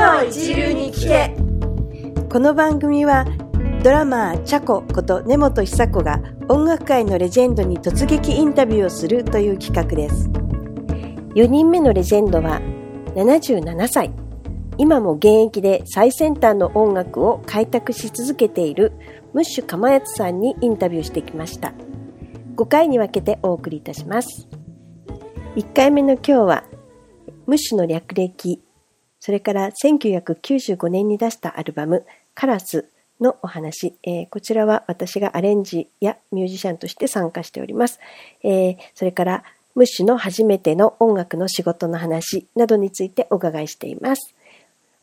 超一流に聞けこの番組はドラマーチャコこと根本久子が音楽界のレジェンドに突撃インタビューをするという企画です4人目のレジェンドは77歳今も現役で最先端の音楽を開拓し続けているムッシュかまやつさんにインタビューしてきました5回に分けてお送りいたします1回目の今日はムッシュの略歴それから1995年に出したアルバムカラスのお話、えー、こちらは私がアレンジやミュージシャンとして参加しております。えー、それからムッシュの初めての音楽の仕事の話などについてお伺いしています。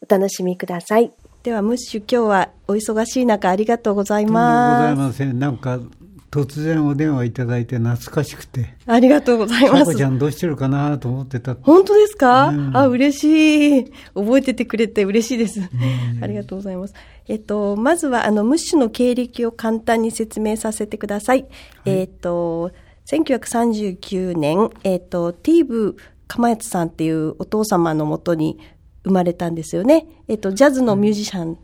お楽しみください。ではムッシュ今日はお忙しい中ありがとうございます。ございません。なんか突然お電話いただいて懐かしくて。ありがとうございます。ちゃんどうしてるかなと思ってた。本当ですか、うん、あ、嬉しい。覚えててくれて嬉しいです。ありがとうございます。えっと、まずは、あの、ムッシュの経歴を簡単に説明させてください。はい、えっと、1939年、えっと、ティーブ・カマヤツさんっていうお父様のもとに生まれたんですよね。えっと、ジャズのミュージシャン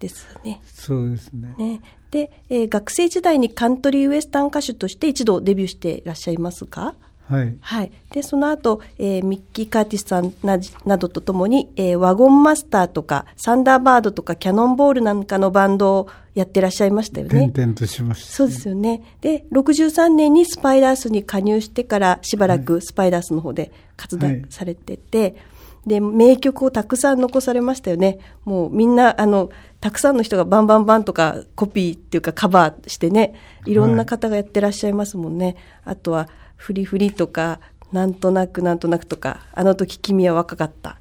ですね。そうですね。ねで、えー、学生時代にカントリーウエスタン歌手として一度デビューしていらっしゃいますかはい。はい。で、その後、えー、ミッキー・カーティスさんななどとともに、えー、ワゴンマスターとか、サンダーバードとか、キャノンボールなんかのバンドをやってらっしゃいましたよね。転々としました、ね、そうですよね。で、63年にスパイダースに加入してから、しばらくスパイダースの方で活動されてて、はいで、名曲をたくさん残されましたよね。もうみんな、あの、たくさんの人がバンバンバンとかコピーっていうかカバーしてね、いろんな方がやってらっしゃいますもんね。はい、あとは、フリフリとか、なんとなくなんとなくとか、あの時君は若かった。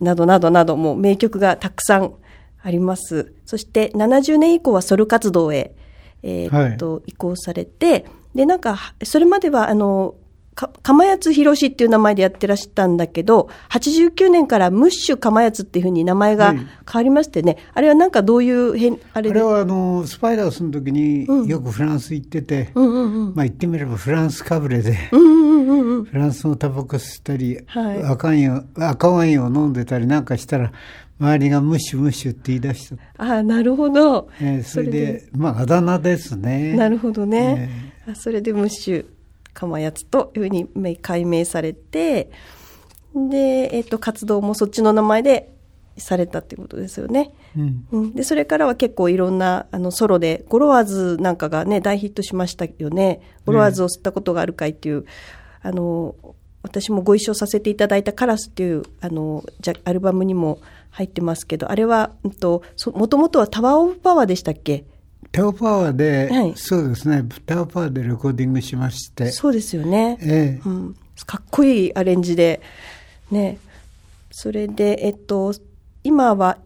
などなどなど、もう名曲がたくさんあります。そして70年以降はソル活動へ、えー、っと、はい、移行されて、で、なんか、それまでは、あの、か、釜谷博士っていう名前でやってらしたんだけど、89年からムッシュ釜谷っていうふうに名前が変わりましてね、はい、あれはなんかどういう変、あれあれはあの、スパイダースの時によくフランス行ってて、うんうんうん、まあ言ってみればフランスかぶれで、うんうんうん、フランスのタバコ吸ったり、はい、赤ワイン赤ワインを飲んでたりなんかしたら、周りがムッシュムッシュって言い出した。ああ、なるほど。えー、それでまああだ名ですね。なるほどね。えー、それでムッシュ。釜やつというふうに解明されて、で、えっ、と、活動もそっちの名前でされたっていうことですよね。うん、で、それからは結構いろんな、あの、ソロで、ゴロワーズなんかがね、大ヒットしましたよね。ゴロワーズを吸ったことがあるかいっていう、あの、私もご一緒させていただいたカラスっていう、あの、じゃ、アルバムにも入ってますけど、あれは、うんと、もともとはタワーオブパワーでしたっけ？タオパワーで、はい、そうですね、タオパワーでレコーディングしまして。そうですよね。ええうん、かっこいいアレンジで、ね。それで、えっと、今は、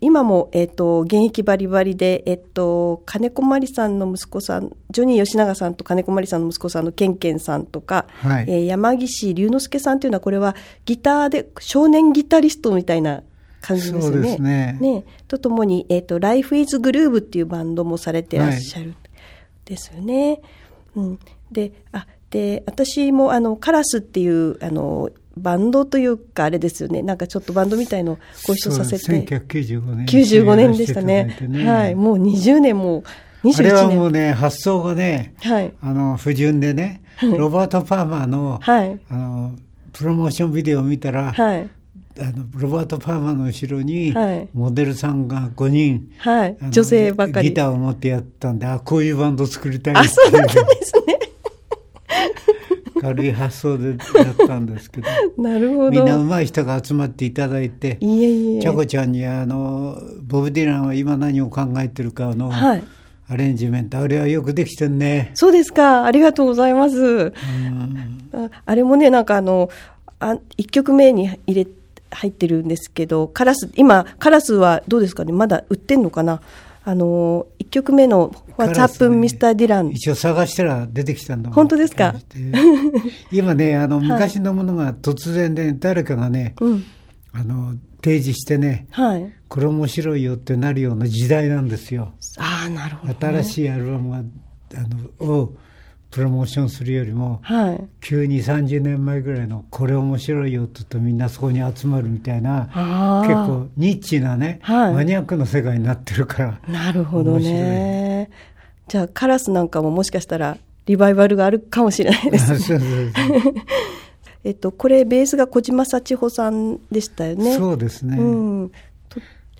今も、えっと、現役バリバリで、えっと、金子まりさんの息子さん、ジョニー吉永さんと金子まりさんの息子さんのケンケンさんとか、はい、えー、山岸龍之介さんというのは、これはギターで、少年ギタリストみたいな感じですね。そうですね。ねとともに、えっ、ー、と、Life is Groove っていうバンドもされてらっしゃる、ですよね。うん。で、あ、で、私もあの、カラスっていう、あの、バンドというか、あれですよね。なんかちょっとバンドみたいのご一緒させて。1995年。95年でしたね。ねはい。もう20年も、21年。あれはもうね、発想がね、はい。あの、不純でね、ロバート・パーマーの、はい。あの、プロモーションビデオを見たら、はい。あのロバート・パーマの後ろにモデルさんが5人、はい、女性ばかり。ギターを持ってやったんであこういうバンド作りたい。あそうだったんですね。軽い発想でやったんですけど。なるほど。みんな上手い人が集まっていただいていえいえ。ちゃこちゃんにあのボブ・ディランは今何を考えてるかの、はい、アレンジメントあれはよくできてんね。そうですか。ありがとうございます。ああれもねなんかあのあ1曲目に入れて入ってるんですけど、カラス、今、カラスはどうですかね？まだ売ってんのかな？あの、1曲目の What's Up, Mr. Dylan、一応探したら出てきたんだ本当ですか？今ね、あの、昔のものが突然で、ね、誰かがね、うん、あの、提示してね、はい、これ面白いよってなるような時代なんですよ。ああ、なるほど、ね、新しいアルバムが、あの、をプロモーションするよりも、はい、急に30年前ぐらいのこれ面白いよって言うとみんなそこに集まるみたいな結構ニッチなね、はい、マニアックの世界になってるからなるほどね。じゃあカラスなんかももしかしたらリバイバルがあるかもしれないですね。そうそうそう。えっとこれベースが小島幸穂さんでしたよね。そうですね、うん、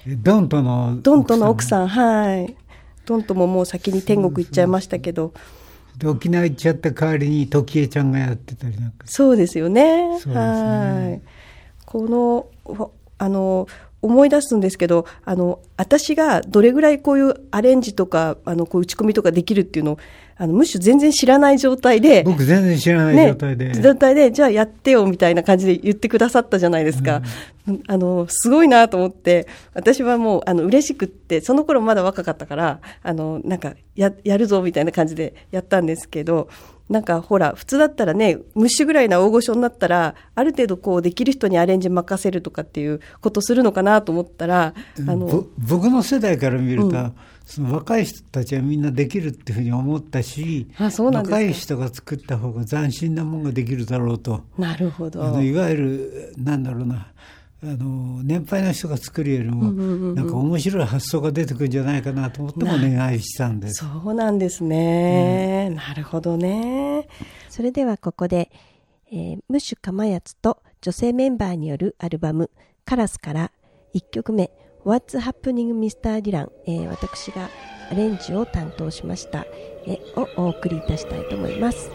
ドントのドントの奥さん。はい。ドントももう先に天国行っちゃいましたけどで沖縄行っちゃった代わりに時江ちゃんがやってたりなんか。そうですよね、ね、はい。このあの思い出すんですけどあの私がどれぐらいこういうアレンジとかあのこう打ち込みとかできるっていうのをあのむしろ全然知らない状態で僕全然知らない状態で、ね、状態でじゃあやってよみたいな感じで言ってくださったじゃないですか、うん、あのすごいなと思って私はもうあの嬉しくってその頃まだ若かったからあのなんかややるぞみたいな感じでやったんですけどなんかほら、普通だったらね、ムッシュぐらいな大御所になったら、ある程度こう、できる人にアレンジ任せるとかっていうことするのかなと思ったら、あの僕の世代から見ると、うん、その若い人たちはみんなできるっていうふうに思ったし、あそうなん若い人が作った方が斬新なものができるだろうと。なるほど。いわゆる、なんだろうな。あの年配の人が作るよりも、なんか面白い発想が出てくるんじゃないかなと思ってもお願いしたんです。そうなんですね、うん、なるほどね。それではここで、えー、ムッシュかまやつと女性メンバーによるアルバム「カラス」から1曲目「What's Happening Mr. Dylan、えー」私がアレンジを担当しました、えー、をお送りいたしたいと思います。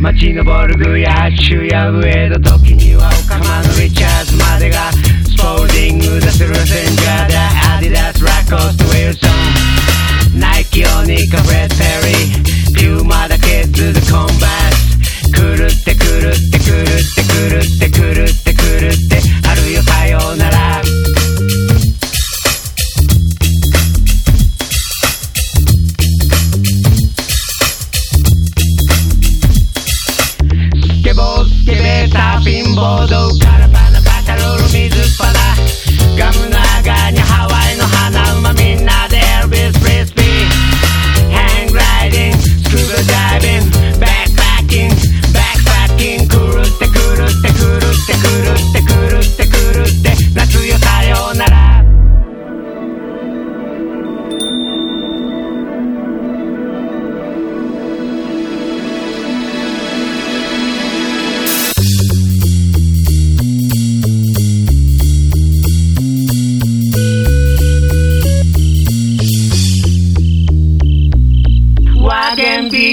街のボルグやハッシュやウェイド時にはオカマのリチャーズまでがスポールディングザスルセンジャーでアディダスラコストウィルソンナイキオニカフレッドペリー。ピューマだけズズコンバース。狂って狂って狂って狂って狂って狂って。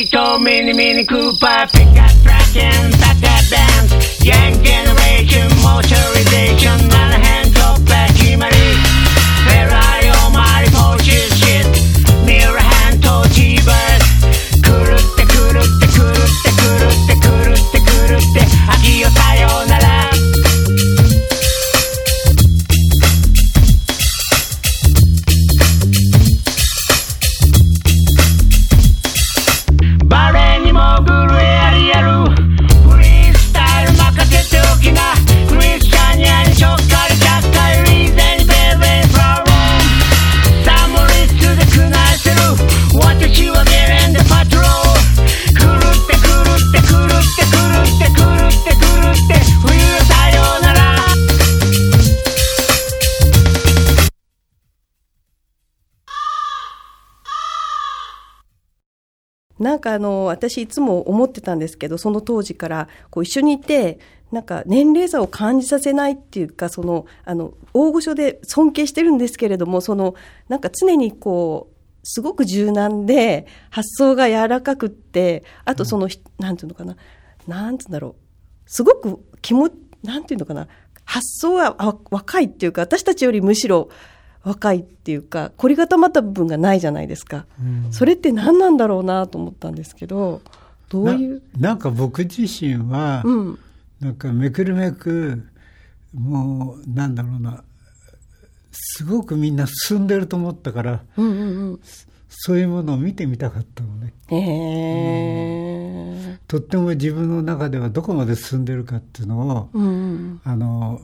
ビートミニミニクーパーピなんかあの、私いつも思ってたんですけど、その当時からこう一緒にいて、なんか年齢差を感じさせないっていうか、その、あの、大御所で尊敬してるんですけれども、その、なんか常にこう、すごく柔軟で、発想が柔らかくって、あとその、うん、なんていうのかな、なんていうんだろう、すごく気も、なんていうのかな、発想は若いっていうか、私たちよりむしろ若いっていうか凝り固まった部分がないじゃないですか、うん、それって何なんだろうなと思ったんですけどどういう？なんか僕自身は、うん、なんかめくるめくもうなんだろうな。すごくみんな進んでると思ったから、うんうんうん、そういうものを見てみたかったのね。へとっても自分の中ではどこまで進んでるかっていうのを、うん、あの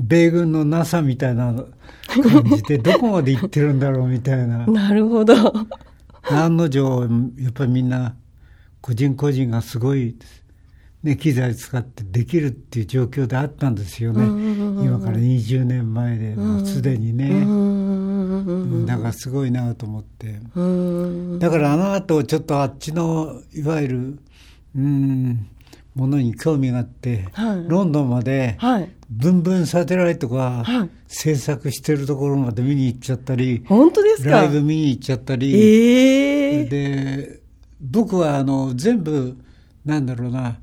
米軍の NASA みたいな感じで どこまで行ってるんだろうみたいな。なるほど。案の定やっぱりみんな個人個人がすごいね、機材使ってできるっていう状況であったんですよね、今から20年前で、もうすでにね、だからすごいなと思って、だからあの後ちょっとあっちのいわゆるうんものに興味があって、はい、ロンドンまで、ブンブンサテライトが制作してるところまで見に行っちゃったり、本当ですか？ライブ見に行っちゃったり、えー、で僕はあの全部なんだろうな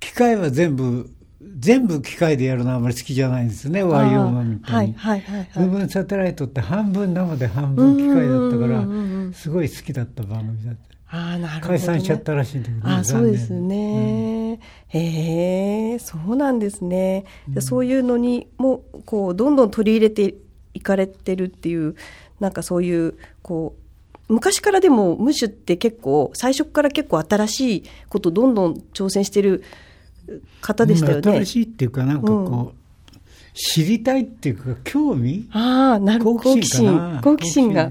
機械は全部、全部機械でやるのはあまり好きじゃないんですね、ワイオマみたいに。はいはいはい、部分サテライトって半分生で半分機械だったから、すごい好きだった番組だった。あなるほど、ね、解散しちゃったらしいんだけど、ね、あそうですね、うん、へえそうなんですね、うん、そういうのにもこうどんどん取り入れていかれてるっていうなんかそういうこう昔からでもムッシュって結構最初から結構新しいことどんどん挑戦してる方でしたよね。新しいっていうかなんかこう、うん、知りたいっていうか興味？ああなるほど。好奇心。好奇心が。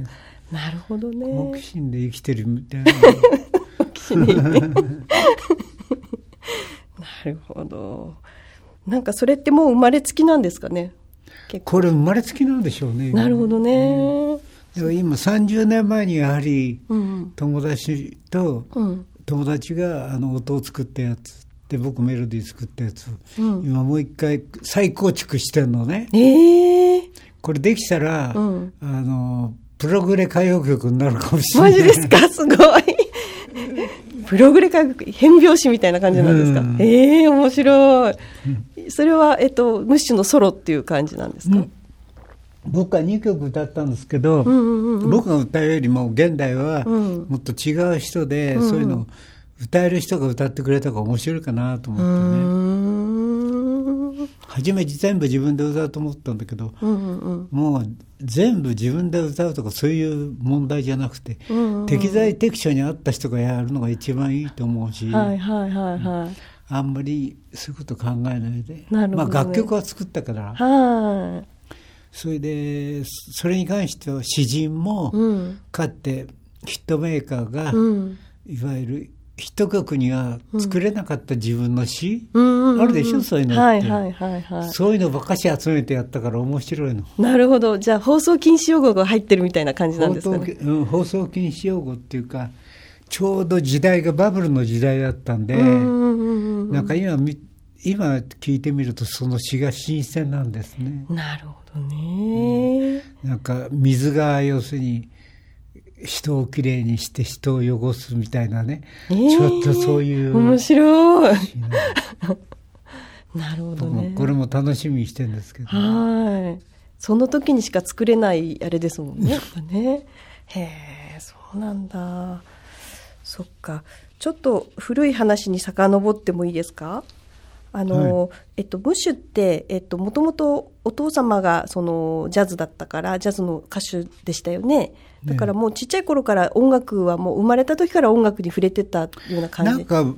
なるほどね。好奇心で生きてるみたいな。好奇心でなるほど。なんかそれってもう生まれつきなんですかね？これ生まれつきなんでしょうね。なるほどね、うん。今30年前にやはり友達と、友達があの音を作ったやつで僕メロディー作ったやつ、うん、今もう一回再構築してんのね、えー、これできたら、うん、あのプログレ歌謡曲になるかもしれない。マジですか？すごい。プログレ歌謡曲変拍子みたいな感じなんですか、うん、ええー、面白い、それは、えっと、ムッシュのソロっていう感じなんですか、僕は2曲歌ったんですけど、僕が歌うよりも現代はもっと違う人で、うん、そういうのを歌える人が歌ってくれた方が面白いかなと思ってね。初め全部自分で歌うと思ったんだけど、うんうん、もう全部自分で歌うとかそういう問題じゃなくて、うんうん、適材適所に合った人がやるのが一番いいと思うし、はいはいはいはい、あんまりそういうこと考えないで、ね、まあ、楽曲は作ったから。はい。それでそれに関しては詩人も、うん、かってヒットメーカーが、うん、いわゆるヒット曲には作れなかった自分の詩、うん、あるでしょ、そういうのって、はいはいはいはい、そういうのばっかし集めてやったから面白いの。なるほど。じゃあ放送禁止用語が入ってるみたいな感じなんですかね？放,、うん、放送禁止用語っていうかちょうど時代がバブルの時代だったんで、なんか今今聞いてみるとその詩が新鮮なんですね。なるほどね、うん、なんか水が要するに人をきれいにして人を汚すみたいなね、えー、ちょっとそういう。面白い。なるほどね。これも楽しみにしてるんですけど。はい。その時にしか作れないあれですもんね やっぱね。へえそうなんだ。そっか。ちょっと古い話に遡ってもいいですか？あの、はい、えっと、ブッシュって、えっと、もともとお父様がそのジャズだったからジャズの歌手でしたよねだからもうちっちゃい頃から音楽はもう生まれた時から音楽に触れてたような感じ。なんか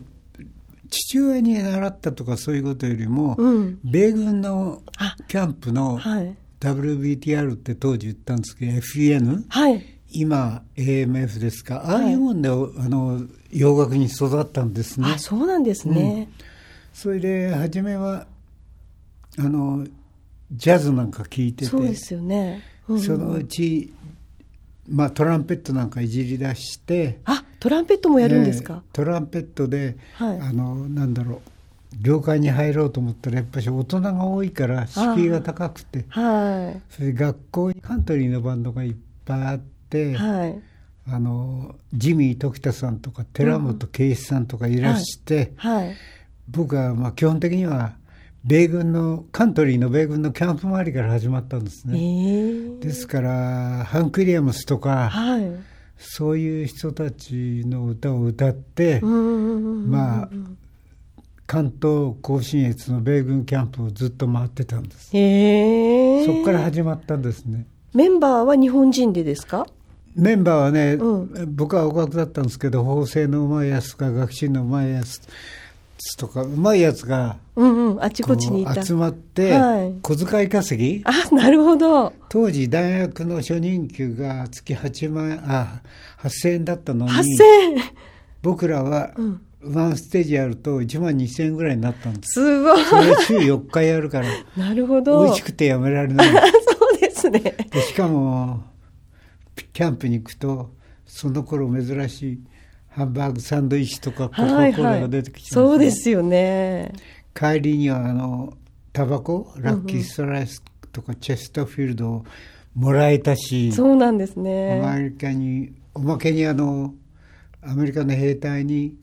父親に習ったとかそういうことよりも、うん、米軍のキャンプの WBTR って当時言ったんですけど FEN、はい、今 AMF ですか？ああいうもんで、はい、あの洋楽に育ったんですね。あそうなんですね、うん。それで初めはあのジャズなんか聴いててそうですよね、うん、そのうち、まあ、トランペットなんかいじり出してあトランペットもやるんですか、トランペットで、はい、あのなんだろう業界に入ろうと思ったらやっぱり大人が多いから敷居が高くて、はい、それで学校にカントリーのバンドがいっぱいあって、はい、あのジミー時田さんとか寺本圭一さんとかいらして、うんはい、僕はまあ基本的には米軍のカントリーの米軍のキャンプ周りから始まったんですね、えー、ですからハンク・ウィリアムスとか、はい、そういう人たちの歌を歌って、まあ関東甲信越の米軍キャンプをずっと回ってたんです、えー、そこから始まったんですね。メンバーは日本人でですか？メンバーはね、うん、僕は音楽だったんですけど法政のうまいやつか学習のうまいやつとかうまいやつが、うんうん、あちこちに集まって、はい、小遣い稼ぎ？あなるほど。当時大学の初任給が月8万円あ8000円だったのに8000円。僕らは、ワンステージやると1万2000円ぐらいになったんです。すごい。それ週4日やるから なるほど。美味しくてやめられない。そうですね。でしかもキャンプに行くとその頃珍しいハンバーグサンドイッチとかコカ・コーラが出てきて、ねはいはい、そうですよね。帰りにはあのタバコラッキーストライスとかチェストフィールドをもらえたし、そうなんですね。アメリカにおまけにあのアメリカの兵隊に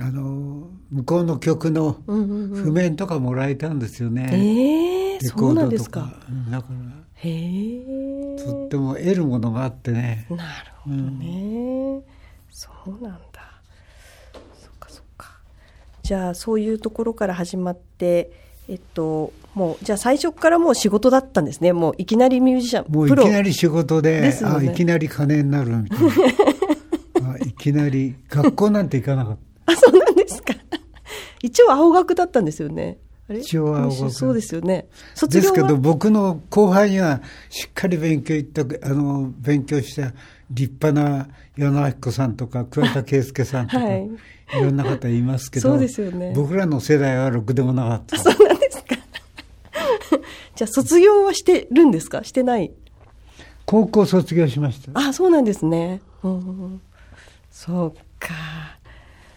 あの向こうの曲の譜面とかもらえたんですよね、うんうんうん、えー、そうなんですか。だからへえとっても得るものがあってね。なるほどね、うん、そうなんだ。そっかそっか。じゃあそういうところから始まってえっともうじゃあ最初からもう仕事だったんですね。もういきなりミュージシャンもういきなり仕事で、ね、あいきなり金になるみたいな。あいきなり学校なんて行かなかった。あ、そうなんですか。一応青学だったんですよね。一応青学。そうですよね。ですけど僕の後輩にはしっかり勉強いった、あの、勉強した立派な与那彦さんとか桑田佳祐さんとか、はい、いろんな方いますけど、そうですよね。僕らの世代はろくでもなかった。そうなんですか。じゃあ卒業はしてるんですか？してない？高校卒業しました。あ、そうなんですね。うん、そうか。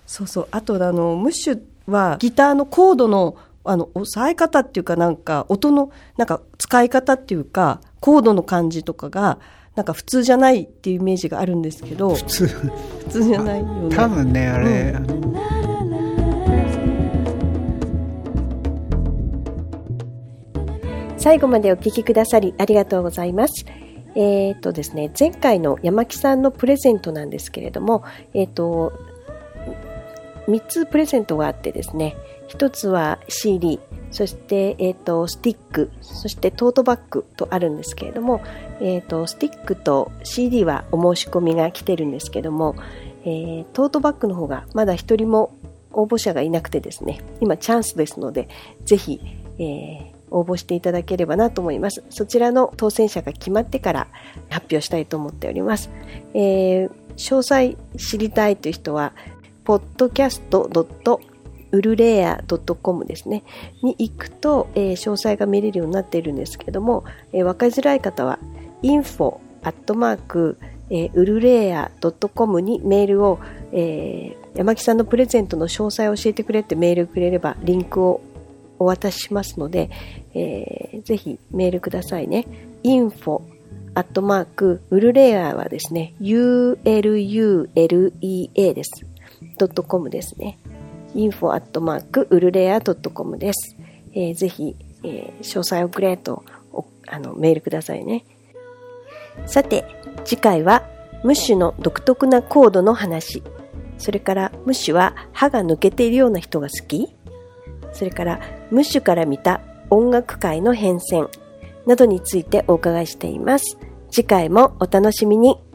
そうそうあとあのムッシュはギターのコードのあの押さえ方っていうかなんか音のなんか使い方っていうかコードの感じとかがなんか普通じゃないっていうイメージがあるんですけど普通？普通じゃないよね。多分ねあれ、うん、最後までお聞きくださりありがとうございます。えっ、ー、とですね前回の山木さんのプレゼントなんですけれどもえっ、ー、と3つプレゼントがあってですね、1つは CD、そして、え、ー、と、スティック、そしてトートバッグとあるんですけれども、え、ー、と、スティックと CD はお申し込みが来てるんですけども、えー、トートバッグの方がまだ一人も応募者がいなくてですね、今チャンスですので、ぜひ、えー、応募していただければなと思います。そちらの当選者が決まってから発表したいと思っております。えー、詳細知りたいという人は、podcast.ururea.com ですね、に行くと、えー、詳細が見れるようになっているんですけども、えー、分かりづらい方は info アットマーク、えー、ウルレア .com にメールを、えー、山木さんのプレゼントの詳細を教えてくれってメールくれればリンクをお渡ししますので、えー、ぜひメールくださいね。info アットマーク、ウルレアはですね、ululea です。info.com ですね。info アットマークウルレア .com です。えー、ぜひ、えー、詳細をくれとあのメールくださいね。さて、次回はムッシュの独特なコードの話。それからムッシュは歯が抜けているような人が好きそれからムッシュから見た音楽界の変遷などについてお伺いしています。次回もお楽しみに。